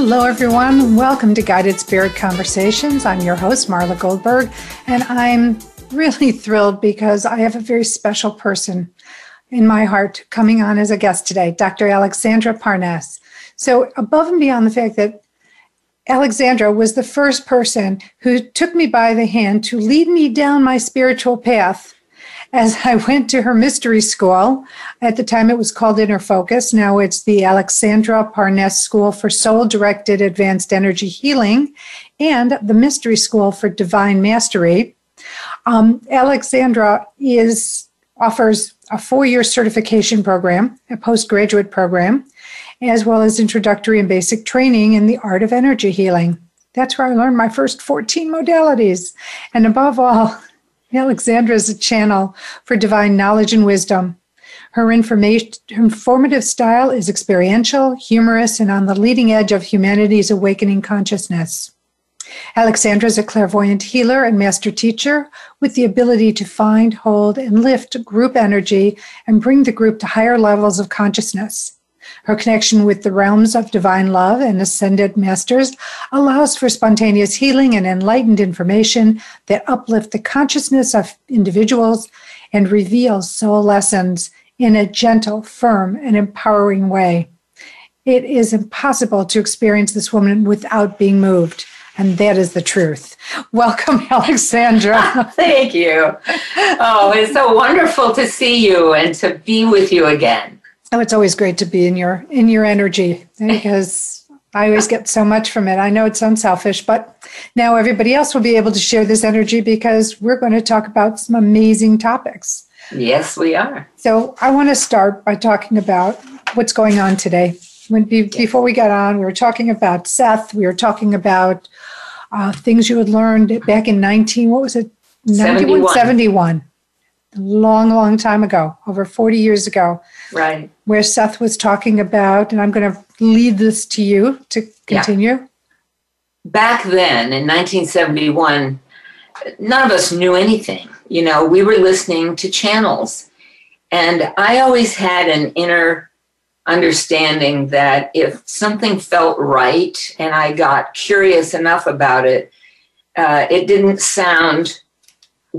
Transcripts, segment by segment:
Hello, everyone. Welcome to Guided Spirit Conversations. I'm your host, Marla Goldberg, and I'm really thrilled because I have a very special person in my heart coming on as a guest today, Dr. AlixSandra Parness. So, above and beyond the fact that AlixSandra was the first person who took me by the hand to lead me down my spiritual path as I went to her mystery school. At the time, it was called Inner Focus. Now it's the AlixSandra Parness School for Soul Directed Advanced Energy Healing and the Mystery School for Divine Mastery. Um, AlixSandra is offers a four-year certification program, a postgraduate program, as well as introductory and basic training in the art of energy healing. That's where I learned my first 14 modalities. And above all, AlixSandra is a channel for divine knowledge and wisdom. Her informative style is experiential, humorous, and on the leading edge of humanity's awakening consciousness. AlixSandra is a clairvoyant healer and master teacher with the ability to find, hold, and lift group energy and bring the group to higher levels of consciousness. Her connection with the realms of divine love and ascended masters allows for spontaneous healing and enlightened information that uplift the consciousness of individuals and reveal soul lessons in a gentle, firm, and empowering way. It is impossible to experience this woman without being moved. And that is the truth. Welcome, AlixSandra. Thank you. Oh, it's so wonderful to see you and to be with you again. Oh, it's always great to be in your in your energy because I always get so much from it. I know it's sounds selfish, but now everybody else will be able to share this energy because we're going to talk about some amazing topics. Yes, we are. So I want to start by talking about what's going on today. When before we got on, we were talking about Seth. We were talking about uh, things you had learned back in 19. What was it? 91. 71 long, long time ago, over 40 years ago. Right. Where Seth was talking about, and I'm going to lead this to you to continue. Yeah. Back then in 1971, none of us knew anything. You know, we were listening to channels. And I always had an inner understanding that if something felt right and I got curious enough about it, uh, it didn't sound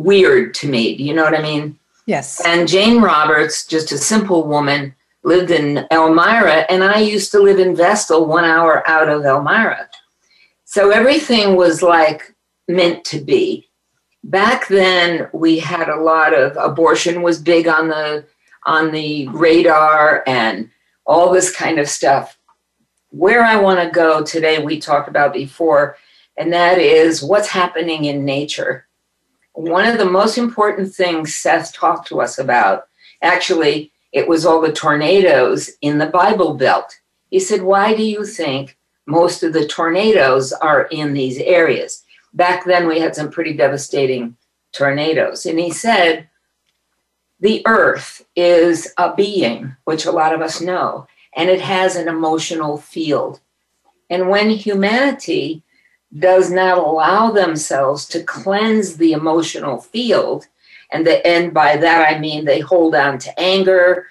weird to me. Do you know what I mean? Yes. And Jane Roberts, just a simple woman, lived in Elmira, and I used to live in Vestal, one hour out of Elmira. So everything was like meant to be. Back then, we had a lot of abortion was big on the on the radar and all this kind of stuff. Where I want to go today, we talked about before, and that is what's happening in nature one of the most important things Seth talked to us about, actually, it was all the tornadoes in the Bible Belt. He said, Why do you think most of the tornadoes are in these areas? Back then, we had some pretty devastating tornadoes. And he said, The earth is a being, which a lot of us know, and it has an emotional field. And when humanity does not allow themselves to cleanse the emotional field. And, the, and by that I mean they hold on to anger,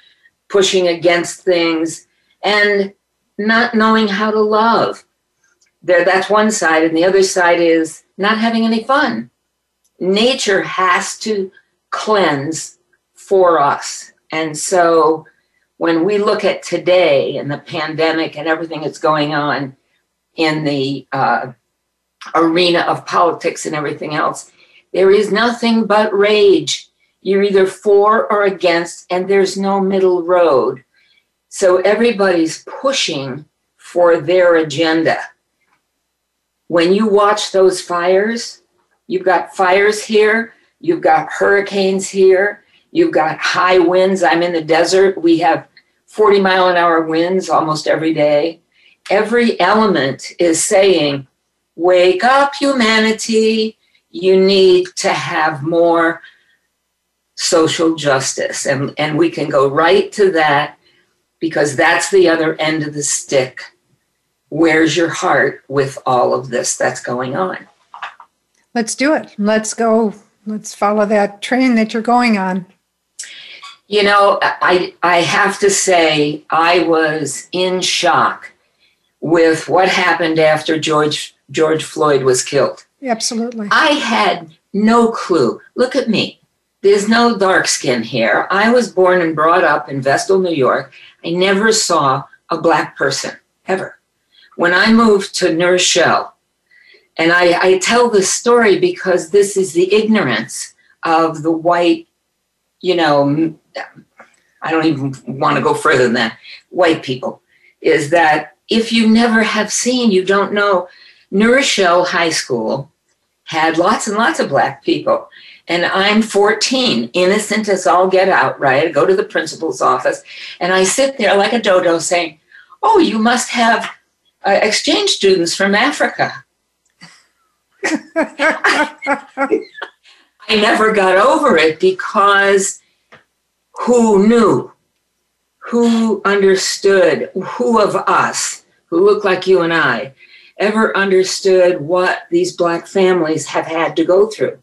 pushing against things, and not knowing how to love. There, that's one side, and the other side is not having any fun. Nature has to cleanse for us. And so when we look at today and the pandemic and everything that's going on in the uh, arena of politics and everything else. There is nothing but rage. You're either for or against, and there's no middle road. So everybody's pushing for their agenda. When you watch those fires, you've got fires here, you've got hurricanes here, you've got high winds. I'm in the desert. We have 40 mile an hour winds almost every day. Every element is saying, Wake up, humanity. you need to have more social justice. And, and we can go right to that because that's the other end of the stick. Where's your heart with all of this that's going on? Let's do it. Let's go. Let's follow that train that you're going on. You know, I I have to say I was in shock with what happened after George George Floyd was killed. Absolutely. I had no clue. Look at me. There's no dark skin here. I was born and brought up in Vestal, New York. I never saw a black person ever. When I moved to New Rochelle, and I, I tell this story because this is the ignorance of the white, you know, I don't even want to go further than that, white people, is that if you never have seen, you don't know. New Rochelle High School had lots and lots of black people. And I'm 14, innocent as all get out, right? I go to the principal's office and I sit there like a dodo saying, Oh, you must have uh, exchange students from Africa. I never got over it because who knew? Who understood? Who of us who look like you and I ever understood what these black families have had to go through?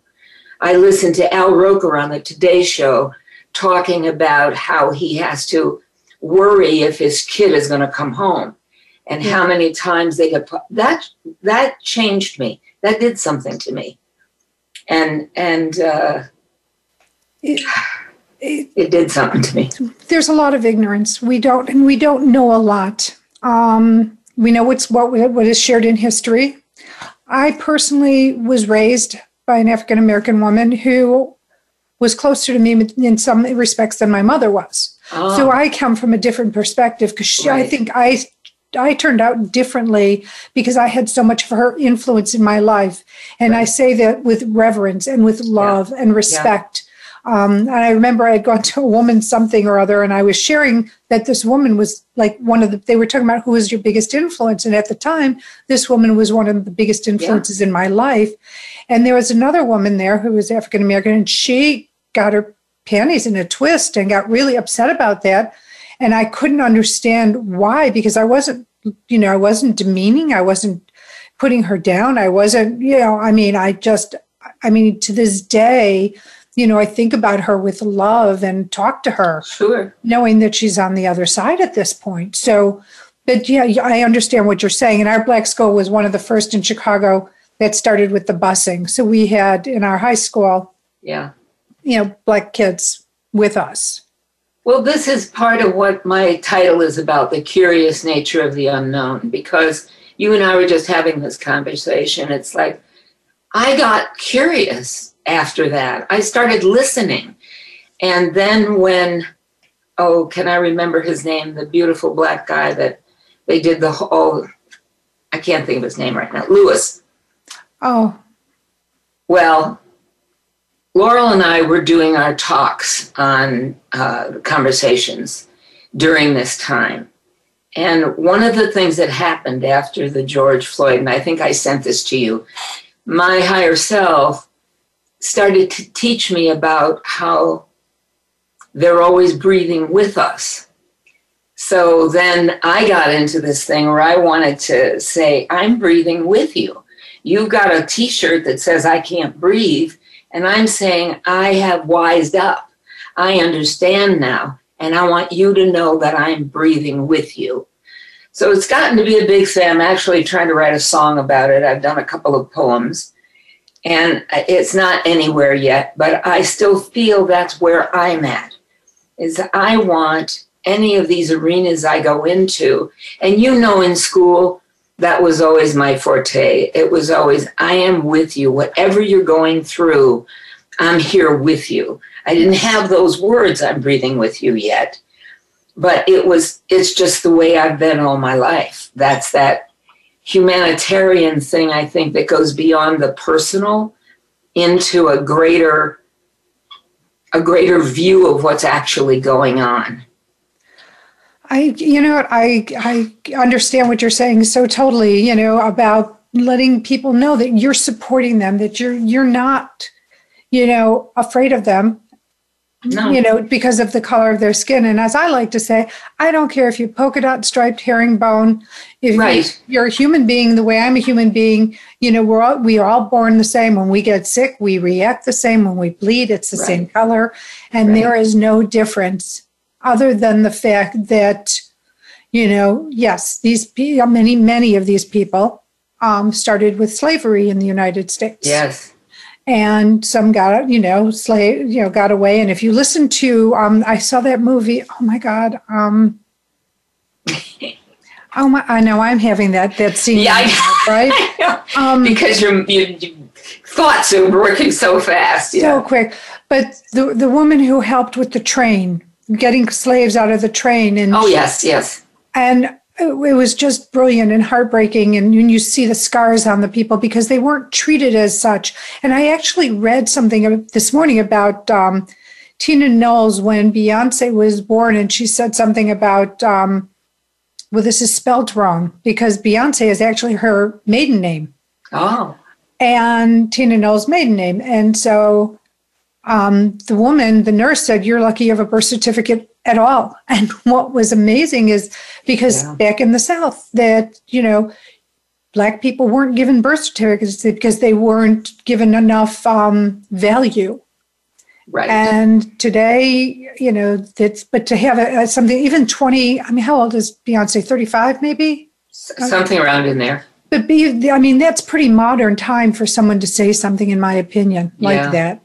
I listened to Al Roker on the Today Show talking about how he has to worry if his kid is going to come home and yeah. how many times they get that that changed me. That did something to me. And and uh, it, it, it, did something to me. There's a lot of ignorance. We don't and we don't know a lot. Um, we know what's what what is shared in history i personally was raised by an african american woman who was closer to me in some respects than my mother was oh. so i come from a different perspective because right. i think i I turned out differently because I had so much of her influence in my life. And right. I say that with reverence and with love yeah. and respect. Um, and I remember I had gone to a woman something or other, and I was sharing that this woman was like one of the, they were talking about who was your biggest influence. And at the time, this woman was one of the biggest influences yeah. in my life. And there was another woman there who was African American, and she got her panties in a twist and got really upset about that and I couldn't understand why because I wasn't, you know, I wasn't demeaning. I wasn't putting her down. I wasn't, you know, I mean, I just, I mean, to this day, you know, I think about her with love and talk to her, sure, knowing that she's on the other side at this point. So, but yeah, I understand what you're saying. And our black school was one of the first in Chicago that started with the busing. So we had in our high school, yeah, you know, black kids with us. Well, this is part of what my title is about the curious nature of the unknown, because you and I were just having this conversation. It's like I got curious after that. I started listening. And then when, oh, can I remember his name? The beautiful black guy that they did the whole, I can't think of his name right now, Lewis. Oh. Well, Laurel and I were doing our talks on uh, conversations during this time. And one of the things that happened after the George Floyd, and I think I sent this to you, my higher self started to teach me about how they're always breathing with us. So then I got into this thing where I wanted to say, I'm breathing with you. You've got a t shirt that says, I can't breathe and I'm saying, I have wised up. I understand now. And I want you to know that I'm breathing with you. So it's gotten to be a big thing. I'm actually trying to write a song about it. I've done a couple of poems. And it's not anywhere yet, but I still feel that's where I'm at. Is I want any of these arenas I go into, and you know, in school, that was always my forte. It was always, I am with you. Whatever you're going through, I'm here with you. I didn't have those words, I'm breathing with you yet. But it was, it's just the way I've been all my life. That's that humanitarian thing, I think, that goes beyond the personal into a greater a greater view of what's actually going on. I, you know, I, I understand what you're saying so totally, you know, about letting people know that you're supporting them, that you're you're not, you know, afraid of them. No. You know, because of the color of their skin. And as I like to say, I don't care if you polka dot striped herringbone, if right. you're a human being the way I'm a human being, you know, we're all we are all born the same. When we get sick, we react the same. When we bleed, it's the right. same color. And right. there is no difference other than the fact that, you know, yes, these many, many of these people um, started with slavery in the United States. Yes. And some got, you know, slave, you know, got away. And if you listen to, um, I saw that movie. Oh my God. Um, oh my, I know I'm having that that scene. Yeah, right. Um, because your, your, your thoughts are working so fast. Yeah. So quick. But the the woman who helped with the train, getting slaves out of the train, and oh yes, yes, and it was just brilliant and heartbreaking and when you see the scars on the people because they weren't treated as such. And i actually read something this morning about um, tina knowles when beyonce was born and she said something about um, well this is spelt wrong because beyonce is actually her maiden name. Oh. And tina knowles maiden name. And so um, the woman the nurse said you're lucky you have a birth certificate at all. And what was amazing is because yeah. back in the South, that, you know, Black people weren't given birth certificates because they weren't given enough um, value. Right. And today, you know, that's, but to have a, something, even 20, I mean, how old is Beyonce? 35 maybe? Something around in there. But be, I mean, that's pretty modern time for someone to say something, in my opinion, like yeah. that.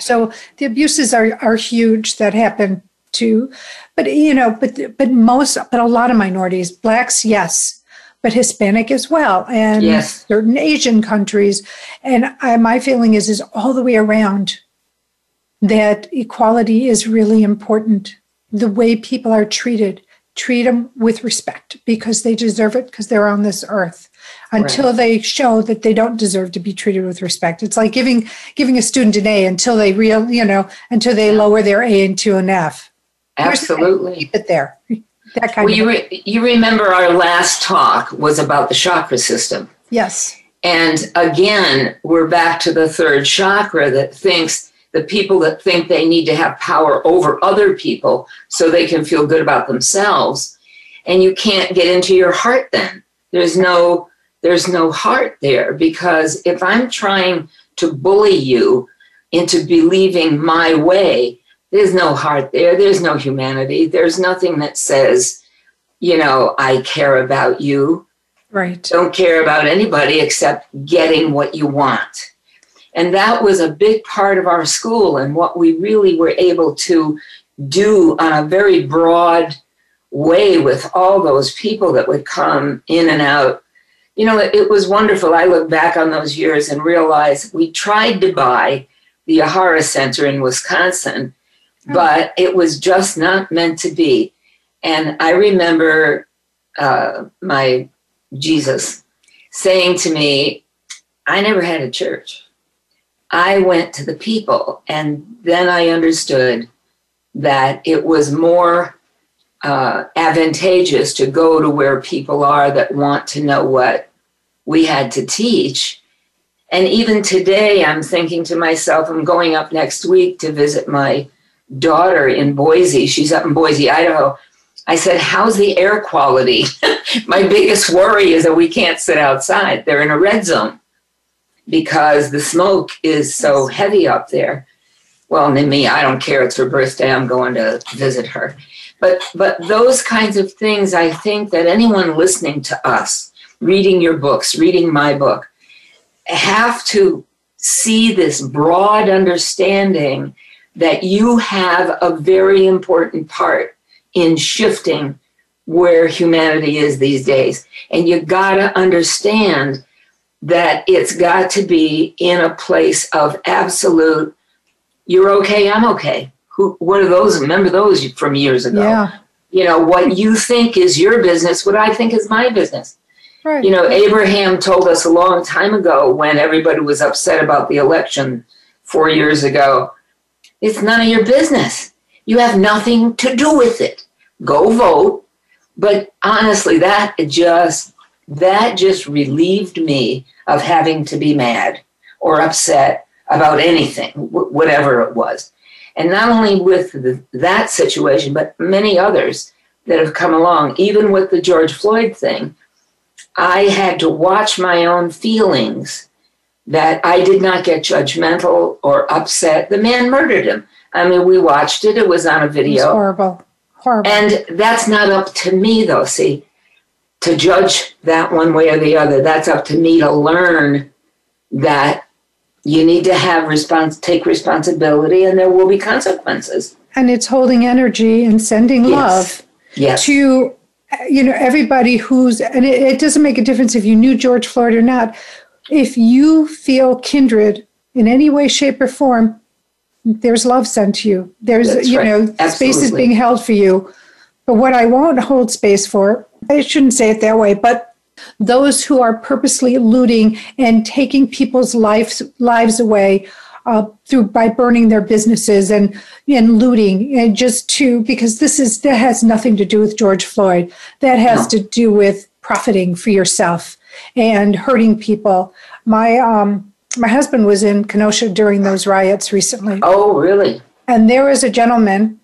So the abuses are, are huge that happen too. But you know, but but most, but a lot of minorities, blacks, yes, but Hispanic as well, and yes. certain Asian countries. And I, my feeling is is all the way around that equality is really important. The way people are treated, treat them with respect because they deserve it because they're on this earth until right. they show that they don't deserve to be treated with respect. It's like giving giving a student an A until they real, you know, until they lower their A into an F. Absolutely. Keep it there. That kind well, of you, re- you remember our last talk was about the chakra system. Yes. And again, we're back to the third chakra that thinks the people that think they need to have power over other people so they can feel good about themselves. And you can't get into your heart then. There's no there's no heart there because if I'm trying to bully you into believing my way, there's no heart there. There's no humanity. There's nothing that says, you know, I care about you. Right. Don't care about anybody except getting what you want. And that was a big part of our school and what we really were able to do on a very broad way with all those people that would come in and out. You know, it, it was wonderful. I look back on those years and realize we tried to buy the Ahara Center in Wisconsin but it was just not meant to be. And I remember uh, my Jesus saying to me, I never had a church. I went to the people. And then I understood that it was more uh, advantageous to go to where people are that want to know what we had to teach. And even today, I'm thinking to myself, I'm going up next week to visit my daughter in Boise, she's up in Boise, Idaho. I said, How's the air quality? My biggest worry is that we can't sit outside. They're in a red zone because the smoke is so heavy up there. Well, and then me, I don't care. It's her birthday. I'm going to visit her. But but those kinds of things, I think that anyone listening to us, reading your books, reading my book, have to see this broad understanding that you have a very important part in shifting where humanity is these days. And you got to understand that it's got to be in a place of absolute, you're okay, I'm okay. Who, what are those? Remember those from years ago? Yeah. You know, what you think is your business, what I think is my business. Right. You know, Abraham told us a long time ago when everybody was upset about the election four years ago it's none of your business. You have nothing to do with it. Go vote. But honestly, that just that just relieved me of having to be mad or upset about anything, whatever it was. And not only with the, that situation, but many others that have come along, even with the George Floyd thing, I had to watch my own feelings that I did not get judgmental or upset. The man murdered him. I mean, we watched it, it was on a video. horrible. Horrible. And that's not up to me, though. See, to judge that one way or the other, that's up to me to learn that you need to have response, take responsibility, and there will be consequences. And it's holding energy and sending yes. love yes. to you know everybody who's and it, it doesn't make a difference if you knew George Floyd or not. If you feel kindred in any way, shape, or form, there's love sent to you. There's That's you right. know Absolutely. space is being held for you. But what I won't hold space for, I shouldn't say it that way, but those who are purposely looting and taking people's lives lives away uh, through by burning their businesses and and looting and just to because this is that has nothing to do with George Floyd. That has no. to do with profiting for yourself and hurting people. My um my husband was in Kenosha during those riots recently. Oh, really? And there was a gentleman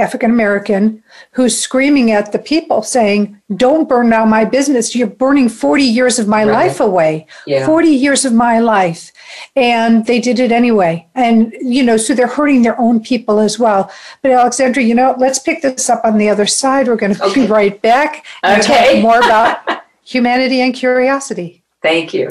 African American, who's screaming at the people saying, Don't burn down my business. You're burning 40 years of my right. life away. Yeah. 40 years of my life. And they did it anyway. And, you know, so they're hurting their own people as well. But AlixSandra, you know, let's pick this up on the other side. We're going to okay. be right back and okay. talk more about humanity and curiosity. Thank you.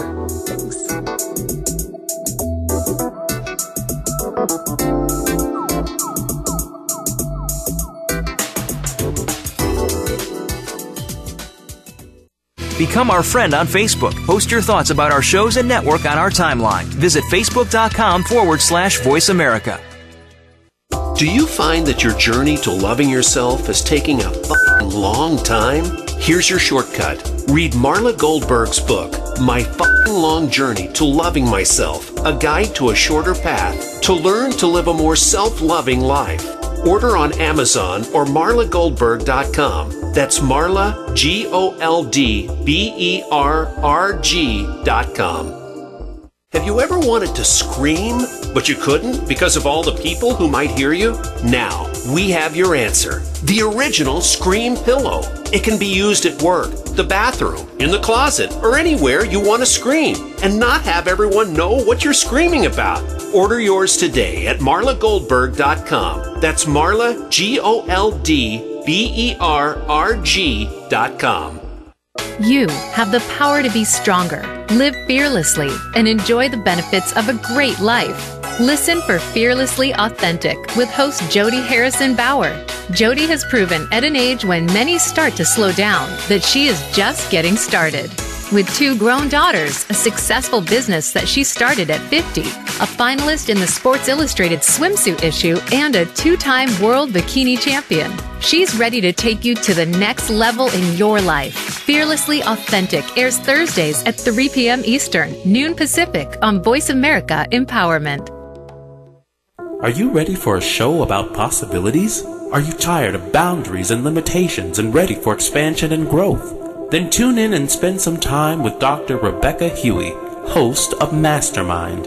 Become our friend on Facebook. Post your thoughts about our shows and network on our timeline. Visit facebook.com forward slash voice America. Do you find that your journey to loving yourself is taking a long time? Here's your shortcut. Read Marla Goldberg's book, My Fucking Long Journey to Loving Myself, a guide to a shorter path to learn to live a more self loving life. Order on Amazon or marlagoldberg.com. That's Marla, G O L D B E R R G.com. Have you ever wanted to scream, but you couldn't because of all the people who might hear you? Now, we have your answer. The original Scream Pillow. It can be used at work, the bathroom, in the closet, or anywhere you want to scream and not have everyone know what you're screaming about. Order yours today at marlagoldberg.com. That's Marla, G O L D B E R R G.com. You have the power to be stronger, live fearlessly, and enjoy the benefits of a great life. Listen for Fearlessly Authentic with host Jody Harrison Bauer. Jody has proven at an age when many start to slow down that she is just getting started. With two grown daughters, a successful business that she started at 50, a finalist in the Sports Illustrated swimsuit issue, and a two time world bikini champion. She's ready to take you to the next level in your life. Fearlessly Authentic airs Thursdays at 3 p.m. Eastern, noon Pacific on Voice America Empowerment. Are you ready for a show about possibilities? Are you tired of boundaries and limitations and ready for expansion and growth? Then tune in and spend some time with Dr. Rebecca Huey, host of Mastermind.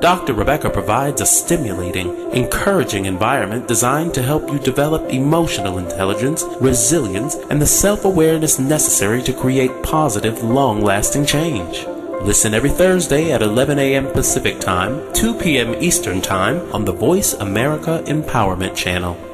Dr. Rebecca provides a stimulating, encouraging environment designed to help you develop emotional intelligence, resilience, and the self awareness necessary to create positive, long lasting change. Listen every Thursday at 11 a.m. Pacific Time, 2 p.m. Eastern Time on the Voice America Empowerment Channel.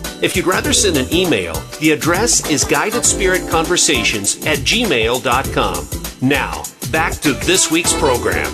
If you'd rather send an email, the address is guidedspiritconversations at gmail.com. Now, back to this week's program.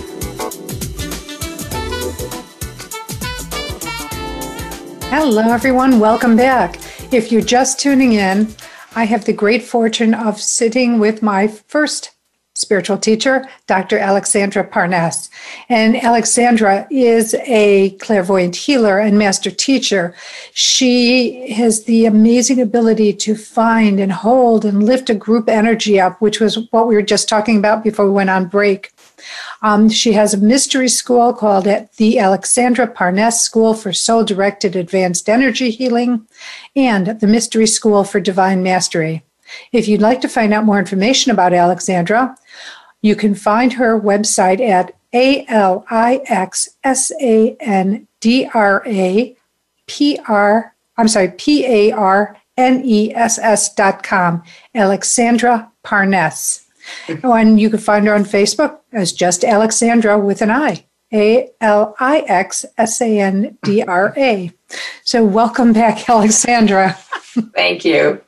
Hello, everyone. Welcome back. If you're just tuning in, I have the great fortune of sitting with my first spiritual teacher, Dr. AlixSandra Parness. And AlixSandra is a clairvoyant healer and master teacher. She has the amazing ability to find and hold and lift a group energy up, which was what we were just talking about before we went on break. Um, she has a mystery school called the AlixSandra Parness School for Soul Directed Advanced Energy Healing and the Mystery School for Divine Mastery. If you'd like to find out more information about AlixSandra, you can find her website at A L I X S A N D R A P R, I'm sorry, P A R N E S S dot com, AlixSandra Parness. Oh, and you can find her on Facebook as just AlixSandra with an I. A L I X S A N D R A. So, welcome back, AlixSandra. Thank you.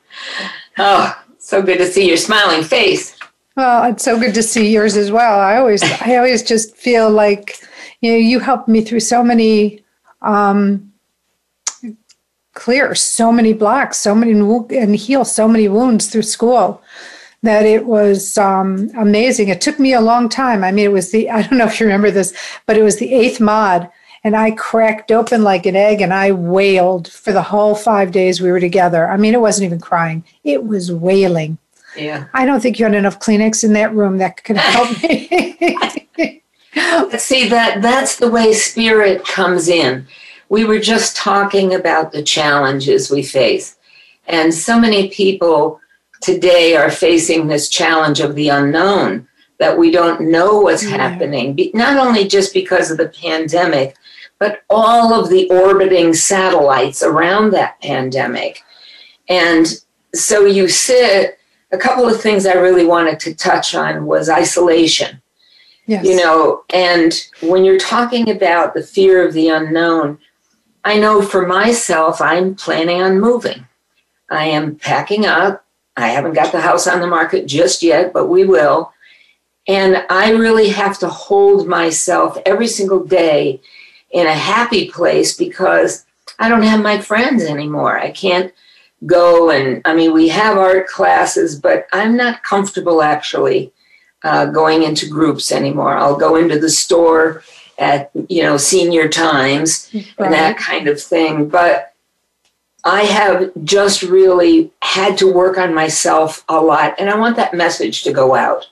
Oh, so good to see your smiling face. Well, it's so good to see yours as well. I always, I always just feel like, you know, you helped me through so many, um, clear so many blocks, so many, and heal so many wounds through school that it was um, amazing. It took me a long time. I mean, it was the, I don't know if you remember this, but it was the eighth mod. And I cracked open like an egg and I wailed for the whole five days we were together. I mean, it wasn't even crying, it was wailing. Yeah. I don't think you had enough Kleenex in that room that could help me. See that that's the way spirit comes in. We were just talking about the challenges we face. And so many people today are facing this challenge of the unknown that we don't know what's yeah. happening, not only just because of the pandemic, but all of the orbiting satellites around that pandemic. And so you sit, a couple of things I really wanted to touch on was isolation. Yes. You know, and when you're talking about the fear of the unknown, I know for myself, I'm planning on moving. I am packing up I haven't got the house on the market just yet, but we will. And I really have to hold myself every single day in a happy place because I don't have my friends anymore. I can't go and, I mean, we have art classes, but I'm not comfortable actually uh, going into groups anymore. I'll go into the store at, you know, senior times right. and that kind of thing. But I have just really had to work on myself a lot. And I want that message to go out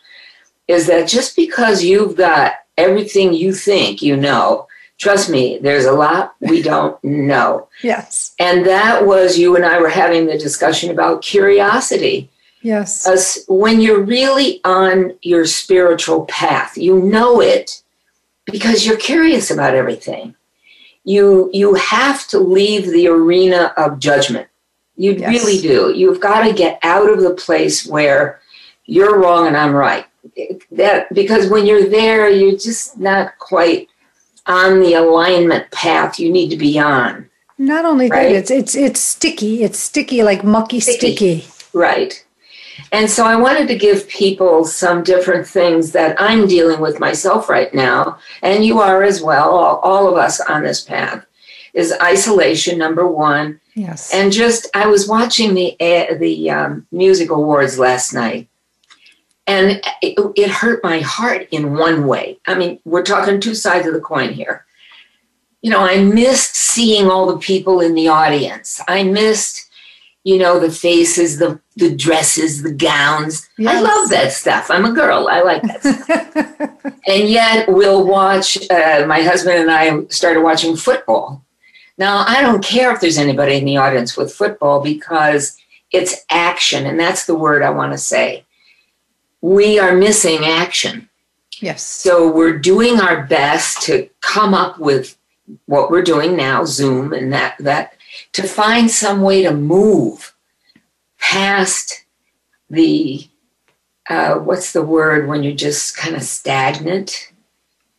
is that just because you've got everything you think you know, trust me, there's a lot we don't know. yes. And that was you and I were having the discussion about curiosity. Yes. As when you're really on your spiritual path, you know it because you're curious about everything you you have to leave the arena of judgment. You yes. really do. You've got to get out of the place where you're wrong and I'm right. That because when you're there, you're just not quite on the alignment path you need to be on. Not only right? that, it's it's it's sticky. It's sticky like mucky sticky. sticky. Right. And so I wanted to give people some different things that I'm dealing with myself right now, and you are as well, all, all of us on this path, is isolation, number one. Yes. And just, I was watching the, uh, the um, music awards last night, and it, it hurt my heart in one way. I mean, we're talking two sides of the coin here. You know, I missed seeing all the people in the audience. I missed you know, the faces, the the dresses, the gowns. Yes. I love that stuff. I'm a girl. I like that stuff. and yet we'll watch, uh, my husband and I started watching football. Now, I don't care if there's anybody in the audience with football because it's action, and that's the word I want to say. We are missing action. Yes. So we're doing our best to come up with what we're doing now, Zoom and that that to find some way to move past the uh, what's the word when you're just kind of stagnant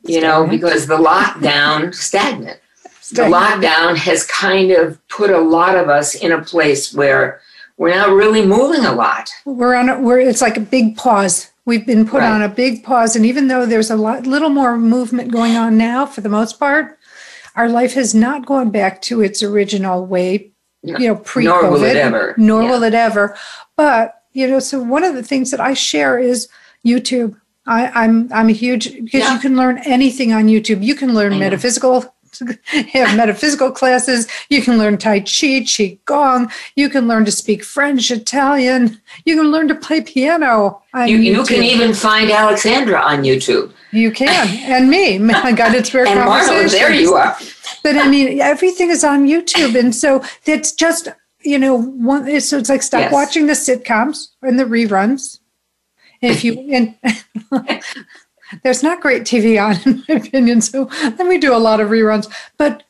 you stagnant. know because the lockdown stagnant. stagnant the lockdown has kind of put a lot of us in a place where we're not really moving a lot we're on a, we're it's like a big pause we've been put right. on a big pause and even though there's a lot little more movement going on now for the most part our life has not gone back to its original way you know, pre-COVID. Nor will it ever. Nor Yeah. will it ever. But you know, so one of the things that I share is YouTube. I, I'm I'm a huge because Yeah. you can learn anything on YouTube. You can learn metaphysical have metaphysical classes. You can learn Tai Chi, Qi Gong. You can learn to speak French, Italian. You can learn to play piano. You, you can even find AlixSandra on YouTube. You can. And me, my guided spirit And conversations. there you are. But I mean, everything is on YouTube. And so it's just, you know, one, it's, so it's like stop Yes. watching the sitcoms and the reruns. If you, and there's not great TV on, in my opinion. So then we do a lot of reruns. But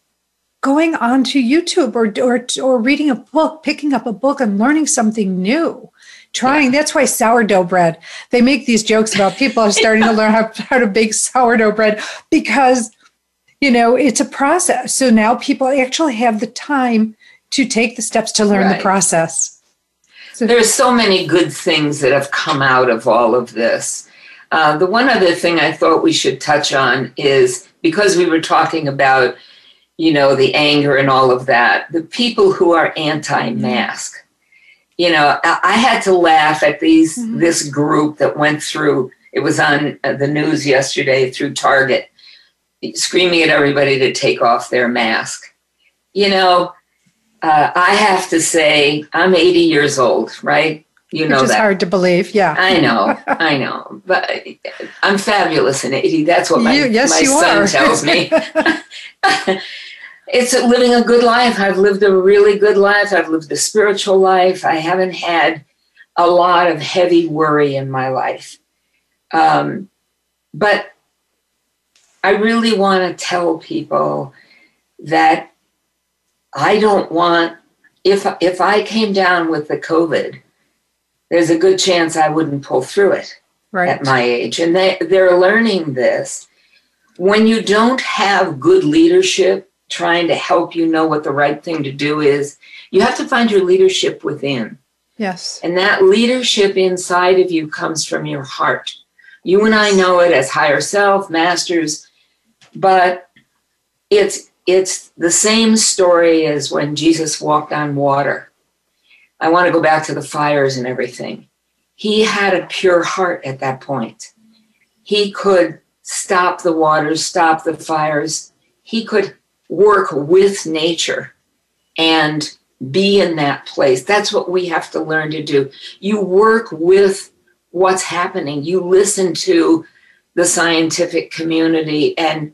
going on to YouTube or, or, or reading a book, picking up a book and learning something new. Trying, that's why sourdough bread. They make these jokes about people are starting to learn how, how to bake sourdough bread because you know it's a process so now people actually have the time to take the steps to learn Right. the process so There's so many good things that have come out of all of this. Uh, the one other thing I thought we should touch on is because we were talking about, you know, the anger and all of that, the people who are anti-mask. You know, I, I had to laugh at these Mhm. this group that went through. It was on uh, the news yesterday through Target, screaming at everybody to take off their mask. You know, uh, I have to say, I'm 80 years old, right? You know which is that. hard to believe yeah I know, I know, but I'm fabulous in 80. That's what my, You- yes, my you son are. tells me. it's living a good life. I've lived a really good life. I've lived a spiritual life. I haven't had a lot of heavy worry in my life. Um, but I really want to tell people that I don't want if if I came down with the COVID, there's a good chance I wouldn't pull through it right at my age. And they, they're learning this. When you don't have good leadership trying to help you know what the right thing to do is, you have to find your leadership within. yes And that leadership inside of you comes from your heart. You and I know it as higher self, masters, but it's it's the same story as when Jesus walked on water. I want to go back to the fires and everything. He had a pure heart at that point. He could stop the waters, stop the fires. He could work with nature and be in that place. That's what we have to learn to do. You work with what's happening, you listen to the scientific community, and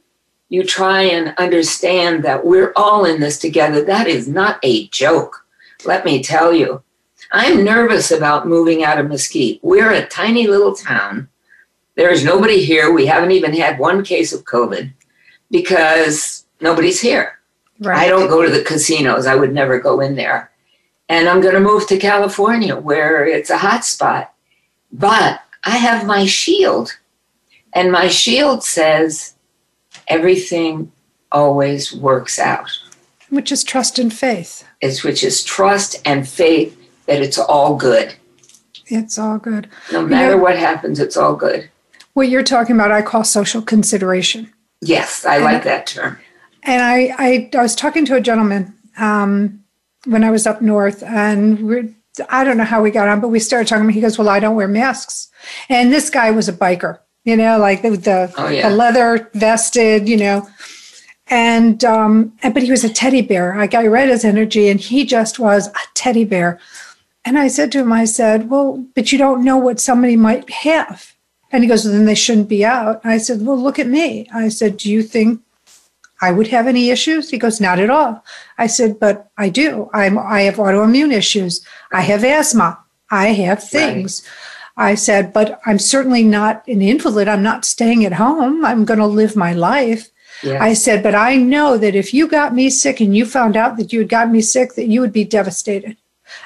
you try and understand that we're all in this together. That is not a joke, let me tell you. I'm nervous about moving out of Mesquite. We're a tiny little town. There is nobody here. We haven't even had one case of COVID because nobody's here. right I don't go to the casinos. I would never go in there. And I'm going to move to California where it's a hot spot. But I have my shield. And my shield says everything always works out. which is trust and faith It's which is trust and faith that it's all good. it's all good No You matter know- what happens, it's all good. what you're talking about i call social consideration Yes, I like that term. And I, I, I was talking to a gentleman um, when I was up north, and we're, I don't know how we got on, but we started talking. He goes, "Well, I don't wear masks," and this guy was a biker, you know, like the the, Oh, yeah. the leather vested, you know, and um, but he was a teddy bear. Like I read his energy, and he just was a teddy bear. And I said to him, I said, "Well, but you don't know what somebody might have." And he goes, well, then they shouldn't be out. I said, well, look at me. I said, do you think I would have any issues? He goes, not at all. I said, but I do. I'm, I have autoimmune issues. I have asthma. I have things. I said, but I'm certainly not an invalid. I'm not staying at home. I'm going to live my life. Yeah. I said, but I know that if you got me sick and you found out that you had gotten me sick, that you would be devastated.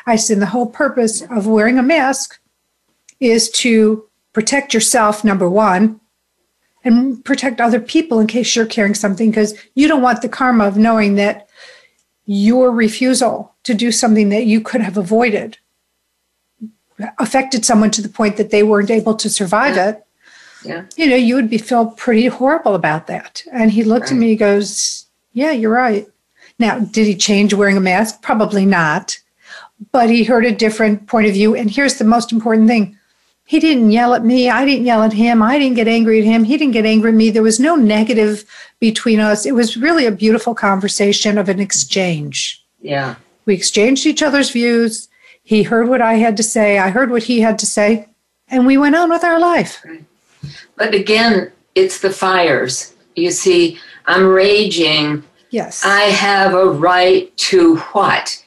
I said, the whole purpose of wearing a mask is to protect yourself, number one, and protect other people in case you're carrying something, because you don't want the karma of knowing that your refusal to do something that you could have avoided affected someone to the point that they weren't able to survive Yeah. it. Yeah. You know, you would be feel pretty horrible about that. And he looked at me, he goes, Yeah, you're right. Now, did he change wearing a mask? Probably not. But he heard a different point of view. And here's the most important thing he didn't yell at me. I didn't yell at him. I didn't get angry at him. He didn't get angry at me. There was no negative between us. It was really a beautiful conversation of an exchange. Yeah. We exchanged each other's views. He heard what I had to say. I heard what he had to say. And we went on with our life. But again, it's the fires. You see, I'm raging. Yes. I have a right to what?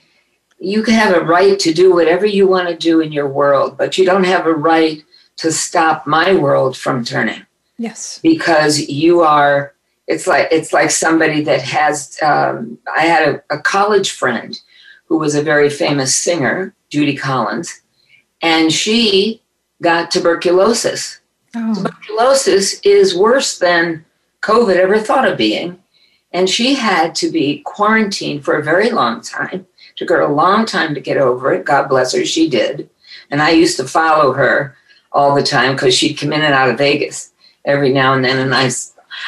you can have a right to do whatever you want to do in your world, but you don't have a right to stop my world from turning. Yes. Because you are, it's like it's like somebody that has. Um, I had a, a college friend who was a very famous singer, Judy Collins, and she got tuberculosis. Oh. Tuberculosis is worse than COVID ever thought of being. And she had to be quarantined for a very long time Took her a long time to get over it. God bless her, she did. And I used to follow her all the time because she'd come in and out of Vegas every now and then. And I,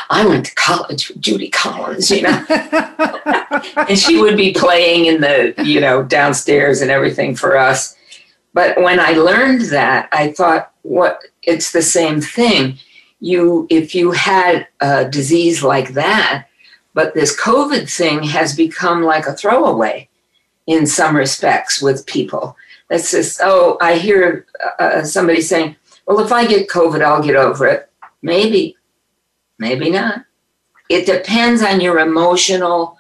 I went to college with Judy Collins, you know. and she would be playing in the, you know, downstairs and everything for us. But when I learned that, I thought, what it's the same thing. You if you had a disease like that, but this COVID thing has become like a throwaway in some respects with people. That's just, oh, I hear uh, somebody saying, well, if I get COVID, I'll get over it. Maybe, maybe not. It depends on your emotional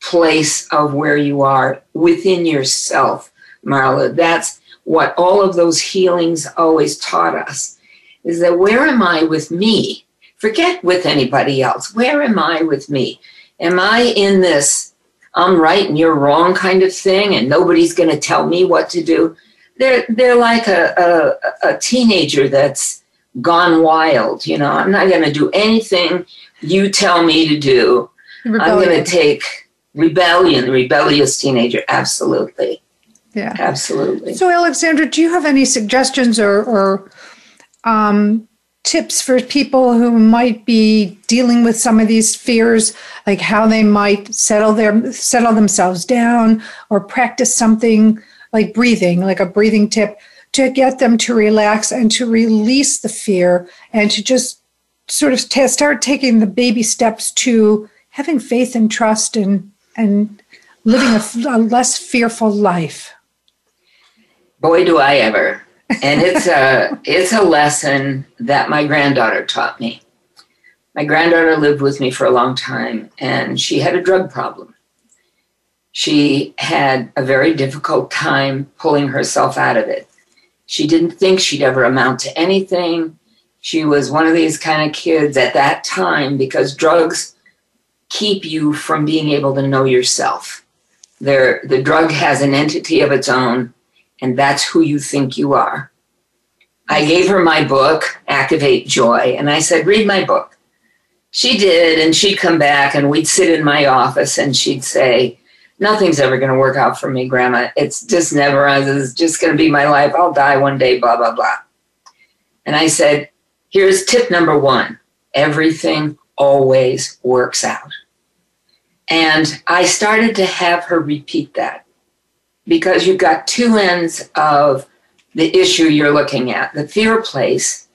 place of where you are within yourself, Marla. That's what all of those healings always taught us is that where am I with me? Forget with anybody else. Where am I with me? Am I in this I'm right and you're wrong kind of thing, and nobody's going to tell me what to do. They're they're like a, a, a teenager that's gone wild. You know, I'm not going to do anything you tell me to do. Rebellion. I'm going to take rebellion, rebellious teenager. Absolutely. Yeah. Absolutely. So, AlixSandra, do you have any suggestions or, or um, tips for people who might be dealing with some of these fears like how they might settle their settle themselves down or practice something like breathing like a breathing tip to get them to relax and to release the fear and to just sort of t- start taking the baby steps to having faith and trust and and living a, a less fearful life. Boy do i ever and it's a it's a lesson that my granddaughter taught me. My granddaughter lived with me for a long time, and she had a drug problem. She had a very difficult time pulling herself out of it. She didn't think she'd ever amount to anything. She was one of these kind of kids at that time because drugs keep you from being able to know yourself. There, the drug has an entity of its own and that's who you think you are. I gave her my book, Activate Joy, and I said, read my book. She did, and she'd come back and we'd sit in my office and she'd say, Nothing's ever going to work out for me, Grandma. It's just never, uh, it's just going to be my life. I'll die one day, blah, blah, blah. And I said, Here's tip number one everything always works out. And I started to have her repeat that because you've got two ends of the issue you're looking at the fear place,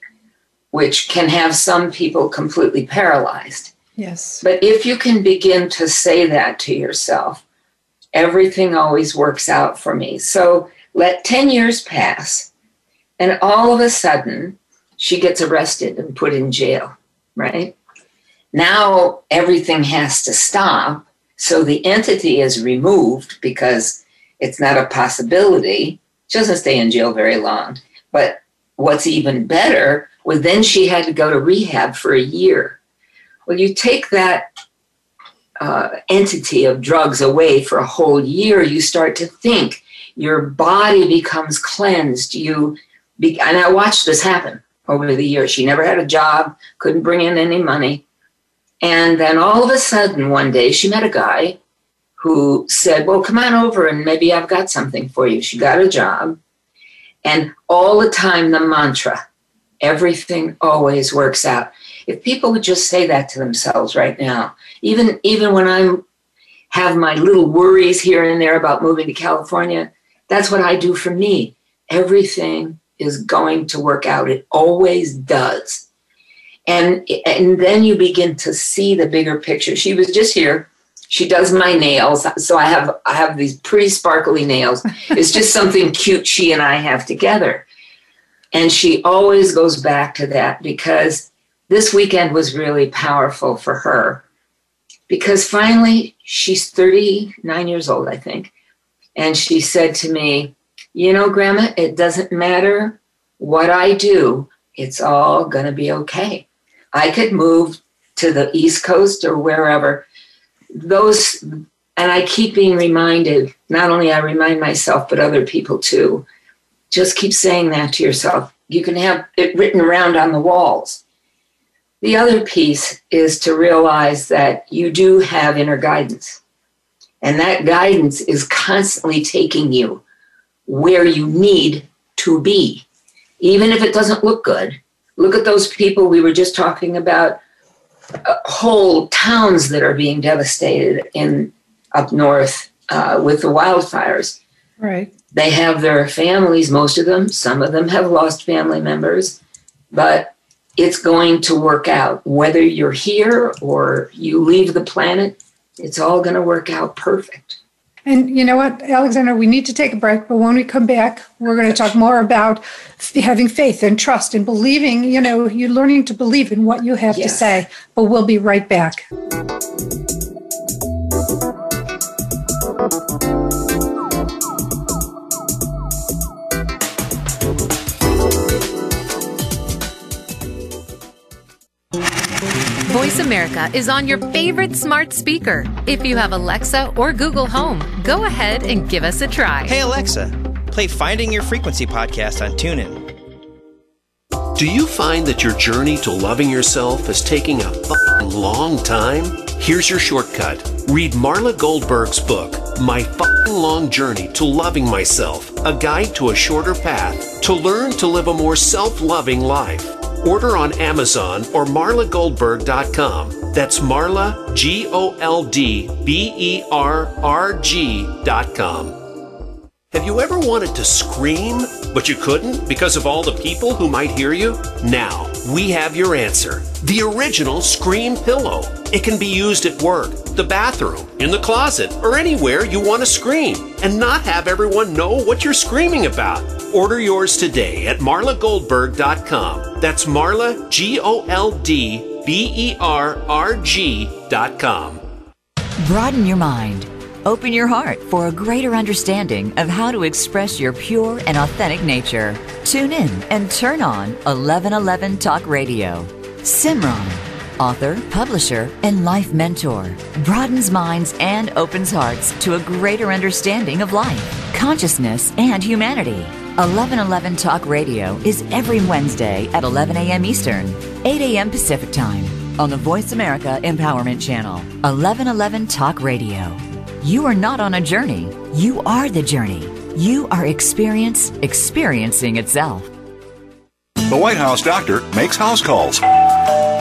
which can have some people completely paralyzed. Yes. But if you can begin to say that to yourself, everything always works out for me. So let 10 years pass, and all of a sudden, she gets arrested and put in jail, right? Now everything has to stop. So the entity is removed because it's not a possibility. She doesn't stay in jail very long. But what's even better was then she had to go to rehab for a year. Well, you take that uh, entity of drugs away for a whole year, you start to think. Your body becomes cleansed. You be, and I watched this happen over the years. She never had a job, couldn't bring in any money. And then all of a sudden, one day, she met a guy who said, Well, come on over and maybe I've got something for you. She got a job. And all the time, the mantra everything always works out. If people would just say that to themselves right now, even, even when I'm have my little worries here and there about moving to California. That's what I do for me. Everything is going to work out. It always does. And, and then you begin to see the bigger picture. She was just here. She does my nails. So I have I have these pretty sparkly nails. It's just something cute she and I have together. And she always goes back to that because this weekend was really powerful for her because finally she's 39 years old, I think. And she said to me, You know, Grandma, it doesn't matter what I do, it's all going to be okay. I could move to the East Coast or wherever. Those, and I keep being reminded, not only I remind myself, but other people too. Just keep saying that to yourself. You can have it written around on the walls the other piece is to realize that you do have inner guidance. And that guidance is constantly taking you where you need to be, even if it doesn't look good. Look at those people we were just talking about, whole towns that are being devastated in up north uh, with the wildfires. Right. They have their families, most of them. Some of them have lost family members, but it's going to work out. Whether you're here or you leave the planet, it's all going to work out perfect. And you know what, AlixSandra, we need to take a break, but when we come back, we're going to talk more about having faith and trust and believing, you know, you're learning to believe in what you have yes. to say. But we'll be right back. Voice America is on your favorite smart speaker. If you have Alexa or Google Home, go ahead and give us a try. Hey, Alexa, play Finding Your Frequency podcast on TuneIn. Do you find that your journey to loving yourself is taking a fucking long time? Here's your shortcut. Read Marla Goldberg's book, My Fucking Long Journey to Loving Myself, a guide to a shorter path to learn to live a more self loving life. Order on Amazon or marlagoldberg.com. That's Marla, G O L D B E R R G.com. Have you ever wanted to scream, but you couldn't because of all the people who might hear you? Now, we have your answer. The original Scream Pillow. It can be used at work, the bathroom, in the closet, or anywhere you want to scream and not have everyone know what you're screaming about. Order yours today at marlagoldberg.com. That's Marla, G O L D B E R R G.com. Broaden your mind Open your heart for a greater understanding of how to express your pure and authentic nature. Tune in and turn on 1111 Talk Radio. Simran, author, publisher, and life mentor, broadens minds and opens hearts to a greater understanding of life, consciousness, and humanity. 1111 Talk Radio is every Wednesday at 11 a.m. Eastern, 8 a.m. Pacific Time on the Voice America Empowerment Channel. 1111 Talk Radio. You are not on a journey. You are the journey. You are experience experiencing itself. The White House doctor makes house calls.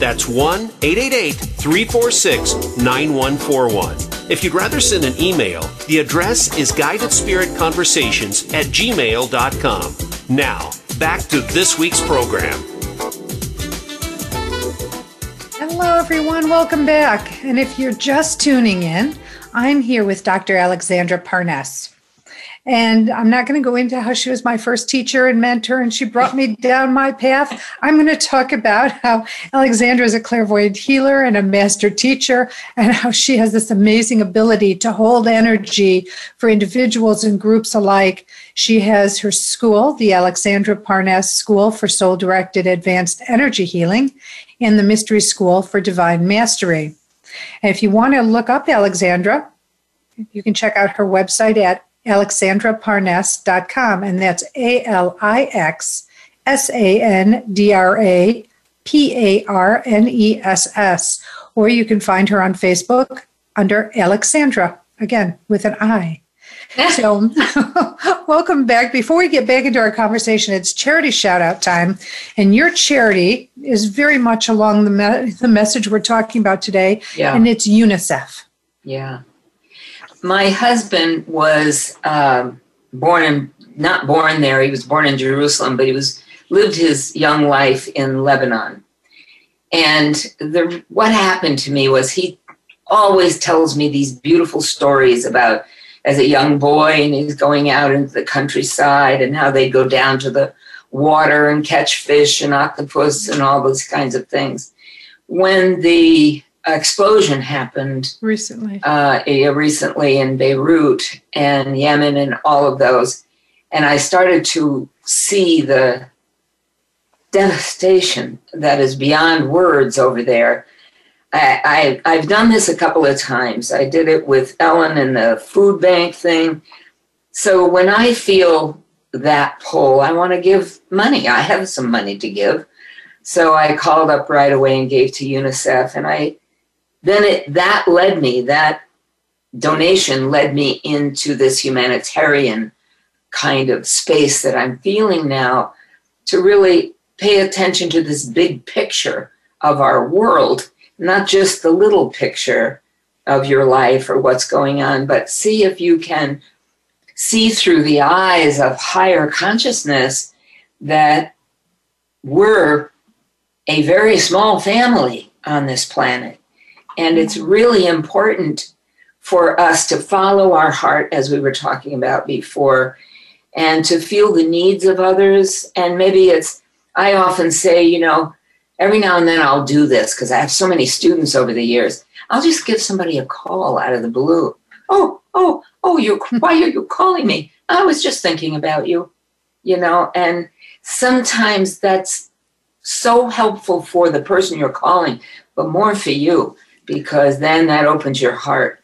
That's 1 888 346 9141. If you'd rather send an email, the address is guidedspiritconversations at gmail.com. Now, back to this week's program. Hello, everyone. Welcome back. And if you're just tuning in, I'm here with Dr. AlixSandra Parness. And I'm not going to go into how she was my first teacher and mentor and she brought me down my path. I'm going to talk about how AlixSandra is a clairvoyant healer and a master teacher and how she has this amazing ability to hold energy for individuals and groups alike. She has her school, the AlixSandra Parness School for Soul Directed Advanced Energy Healing, and the Mystery School for Divine Mastery. And if you want to look up AlixSandra, you can check out her website at alixsandraparness.com, and that's A L I X S A N D R A P A R N E S S. Or you can find her on Facebook under AlixSandra, again with an I. so, welcome back. Before we get back into our conversation, it's charity shout out time. And your charity is very much along the, me- the message we're talking about today, Yeah. and it's UNICEF. Yeah. My husband was um, born in, not born there, he was born in Jerusalem, but he was lived his young life in Lebanon. And the, what happened to me was he always tells me these beautiful stories about as a young boy and he's going out into the countryside and how they go down to the water and catch fish and octopus and all those kinds of things. When the explosion happened recently, uh, recently in Beirut and Yemen and all of those, and I started to see the devastation that is beyond words over there. I, I I've done this a couple of times. I did it with Ellen and the food bank thing. So when I feel that pull, I want to give money. I have some money to give. So I called up right away and gave to UNICEF and I then it that led me that donation led me into this humanitarian kind of space that I'm feeling now to really pay attention to this big picture of our world, not just the little picture of your life or what's going on, but see if you can see through the eyes of higher consciousness that we're a very small family on this planet. And it's really important for us to follow our heart, as we were talking about before, and to feel the needs of others. And maybe it's, I often say, you know, every now and then I'll do this because I have so many students over the years. I'll just give somebody a call out of the blue. Oh, oh, oh, you why are you calling me? I was just thinking about you, you know, and sometimes that's so helpful for the person you're calling, but more for you because then that opens your heart.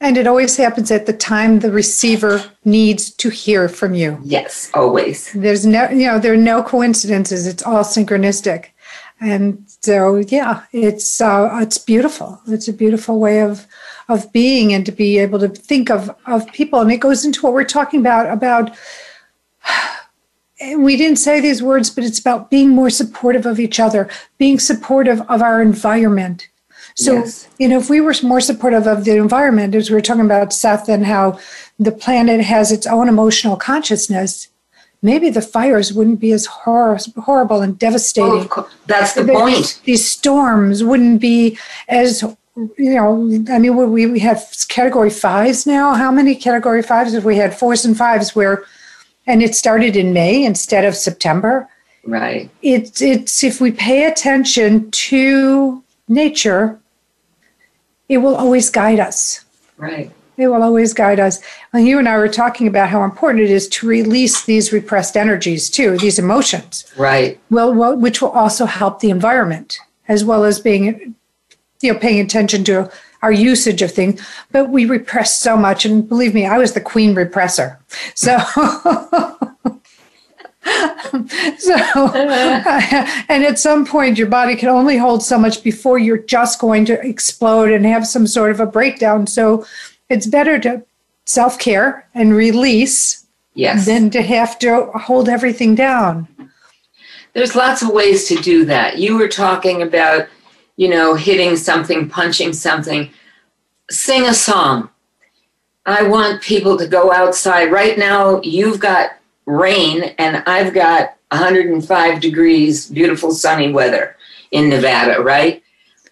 And it always happens at the time the receiver needs to hear from you. Yes, always. There's no, you know, there are no coincidences. It's all synchronistic. And so, yeah, it's uh, it's beautiful. It's a beautiful way of of being, and to be able to think of of people. And it goes into what we're talking about about. We didn't say these words, but it's about being more supportive of each other, being supportive of our environment. So, Yes. you know, if we were more supportive of the environment, as we were talking about Seth and how the planet has its own emotional consciousness, maybe the fires wouldn't be as hor- horrible and devastating. Oh, Course, that's the Maybe point. These storms wouldn't be as, you know, I mean, we, we have category fives now. How many category fives have we had? Fours and fives where, and it started in May instead of September. Right. It's, it's if we pay attention to nature, it will always guide us. Right. It will always guide us. And you and I were talking about how important it is to release these repressed energies too, these emotions. Right. Well, well, which will also help the environment as well as being, you know, paying attention to our usage of things. But we repress so much, and believe me, I was the queen repressor. So. so uh-huh. and at some point your body can only hold so much before you're just going to explode and have some sort of a breakdown so it's better to self-care and release Yes. than to have to hold everything down There's lots of ways to do that. You were talking about, you know, hitting something, punching something. Sing a song. I want people to go outside. Right now, you've got rain, and I've got 105 degrees, beautiful sunny weather in Nevada, right?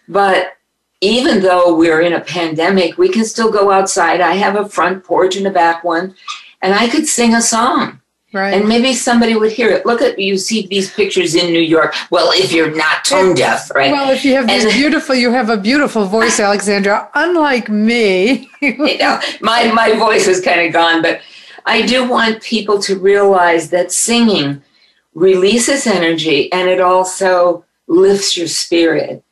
But even though we're in a pandemic, we can still go outside. I have a front porch and a back one, and I could sing a song. Right. And maybe somebody would hear it. Look at you see these pictures in New York. Well, if you're not tone deaf, right? Well, if you have And- beautiful, you have a beautiful voice, AlixSandra. Unlike me, you know, my my voice is kind of gone, but I do want people to realize that singing releases energy and it also lifts your spirit.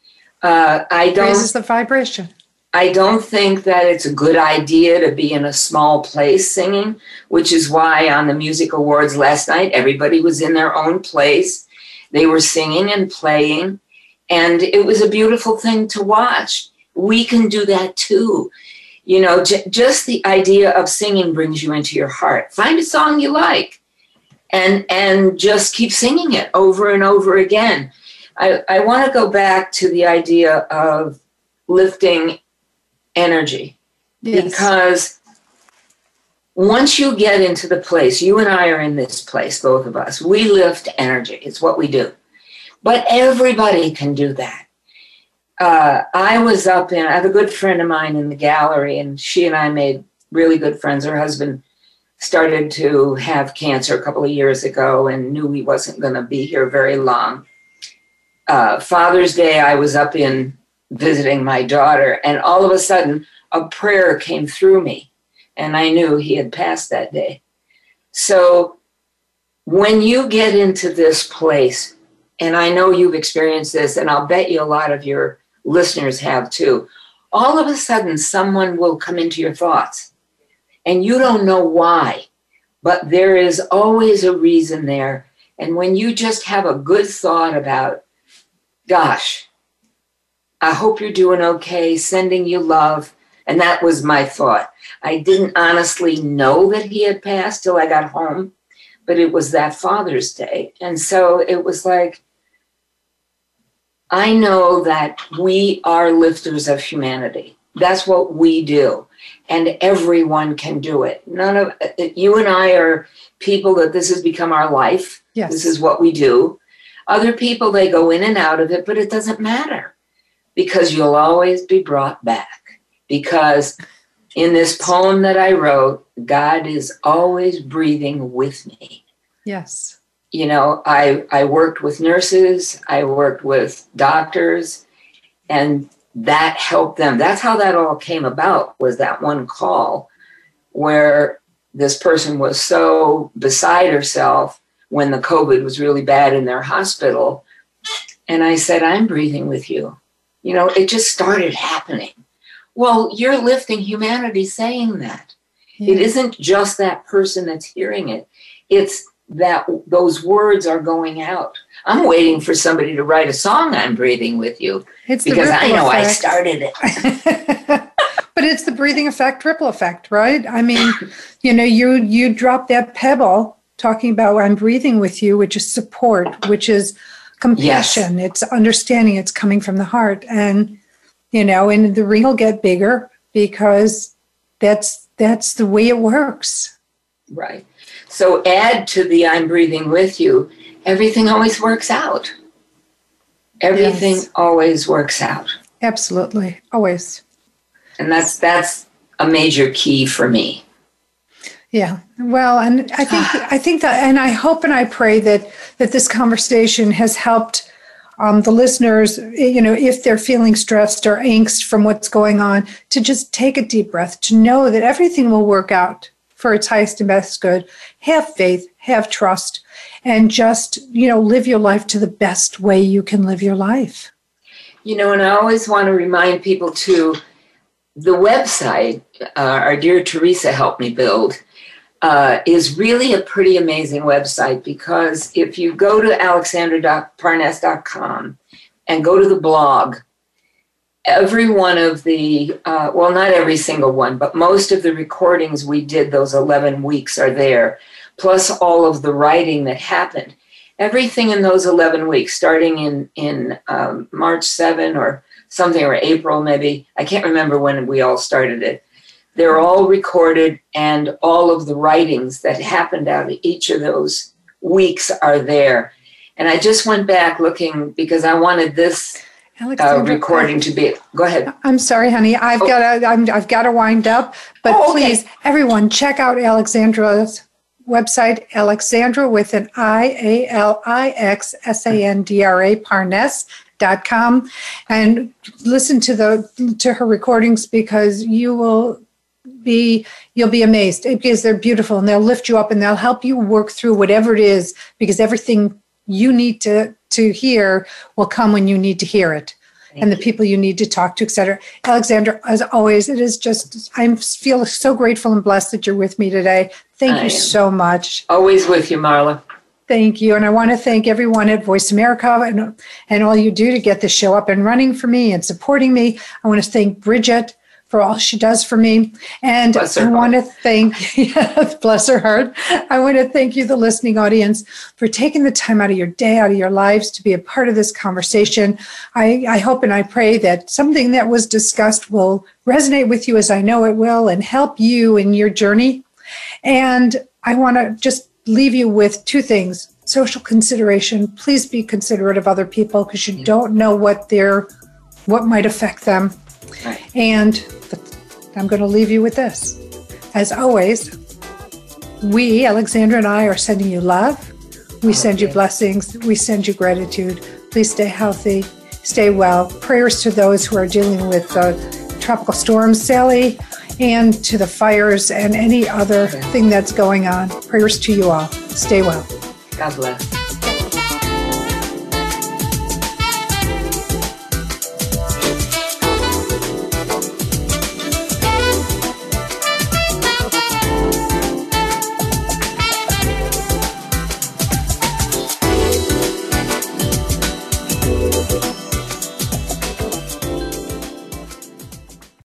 Uh, I don't raises the vibration. I don't think that it's a good idea to be in a small place singing, which is why on the music awards last night, everybody was in their own place. They were singing and playing, and it was a beautiful thing to watch. We can do that too. You know, j- just the idea of singing brings you into your heart. Find a song you like and and just keep singing it over and over again. I, I want to go back to the idea of lifting energy Yes. because once you get into the place, you and I are in this place, both of us, we lift energy. It's what we do. But everybody can do that. Uh, I was up in, I have a good friend of mine in the gallery, and she and I made really good friends. Her husband started to have cancer a couple of years ago and knew he wasn't going to be here very long. Uh, Father's Day, I was up in visiting my daughter, and all of a sudden, a prayer came through me, and I knew he had passed that day. So, when you get into this place, and I know you've experienced this, and I'll bet you a lot of your listeners have too, all of a sudden, someone will come into your thoughts, and you don't know why, but there is always a reason there. And when you just have a good thought about, gosh, I hope you're doing okay, sending you love. And that was my thought. I didn't honestly know that he had passed till I got home, but it was that Father's Day. And so it was like, I know that we are lifters of humanity. That's what we do. And everyone can do it. None of you and I are people that this has become our life. Yes. This is what we do. Other people, they go in and out of it, but it doesn't matter because you'll always be brought back. Because in this poem that I wrote, God is always breathing with me. Yes. You know, I, I worked with nurses, I worked with doctors, and that helped them. That's how that all came about was that one call where this person was so beside herself when the COVID was really bad in their hospital. And I said, I'm breathing with you. You know, it just started happening. Well, you're lifting humanity saying that. It isn't just that person that's hearing it, it's that those words are going out. I'm waiting for somebody to write a song, I'm breathing with you, It's because I know I started it. but it's the breathing effect, ripple effect, right? I mean, you know, you you drop that pebble talking about I'm breathing with you, which is support, which is compassion, it's understanding, it's coming from the heart. And, you know, and the ring will get bigger because that's that's the way it works. Right. So add to the I'm breathing with you, everything always works out. Everything Yes. always works out. Absolutely. Always. And that's that's a major key for me. Yeah. Well, and I think I think that, and I hope and I pray that that this conversation has helped um, the listeners. You know, if they're feeling stressed or angst from what's going on, to just take a deep breath, to know that everything will work out for its highest and best good. Have faith, have trust, and just you know live your life to the best way you can live your life. You know, and I always want to remind people too the website uh, our dear Teresa helped me build uh, is really a pretty amazing website because if you go to alixsandraparness.com and go to the blog, every one of the, uh, well, not every single one, but most of the recordings we did those 11 weeks are there, plus all of the writing that happened. Everything in those 11 weeks, starting in, in um, March 7 or something, or April maybe, I can't remember when we all started it. They're all recorded, and all of the writings that happened out of each of those weeks are there. And I just went back looking because I wanted this uh, recording to be. Go ahead. I'm sorry, honey. I've oh. got to. i have got to wind up. But oh, okay. please, everyone, check out AlixSandra's website, AlixSandra with an I A L I X S A N D R A Parness dot com and listen to the to her recordings because you will be you'll be amazed because they're beautiful and they'll lift you up and they'll help you work through whatever it is because everything you need to to hear will come when you need to hear it. Thank and the people you need to talk to etc AlixSandra, as always it is just i feel so grateful and blessed that you're with me today. Thank I you so much. Always with you marla. Thank you. And I want to thank everyone at Voice America and, and all you do to get the show up and running for me and supporting me. I want to thank Bridget for all she does for me. And I want to thank, yes, bless her heart. I want to thank you, the listening audience, for taking the time out of your day, out of your lives to be a part of this conversation. I, I hope and I pray that something that was discussed will resonate with you as I know it will and help you in your journey. And I want to just leave you with two things social consideration. Please be considerate of other people because you don't know what their what might affect them. Right. And I'm going to leave you with this. As always, we, AlixSandra and I, are sending you love. We okay. send you blessings. We send you gratitude. Please stay healthy, stay well. Prayers to those who are dealing with the tropical storm, Sally, and to the fires and any other thing that's going on. Prayers to you all. Stay well. God bless.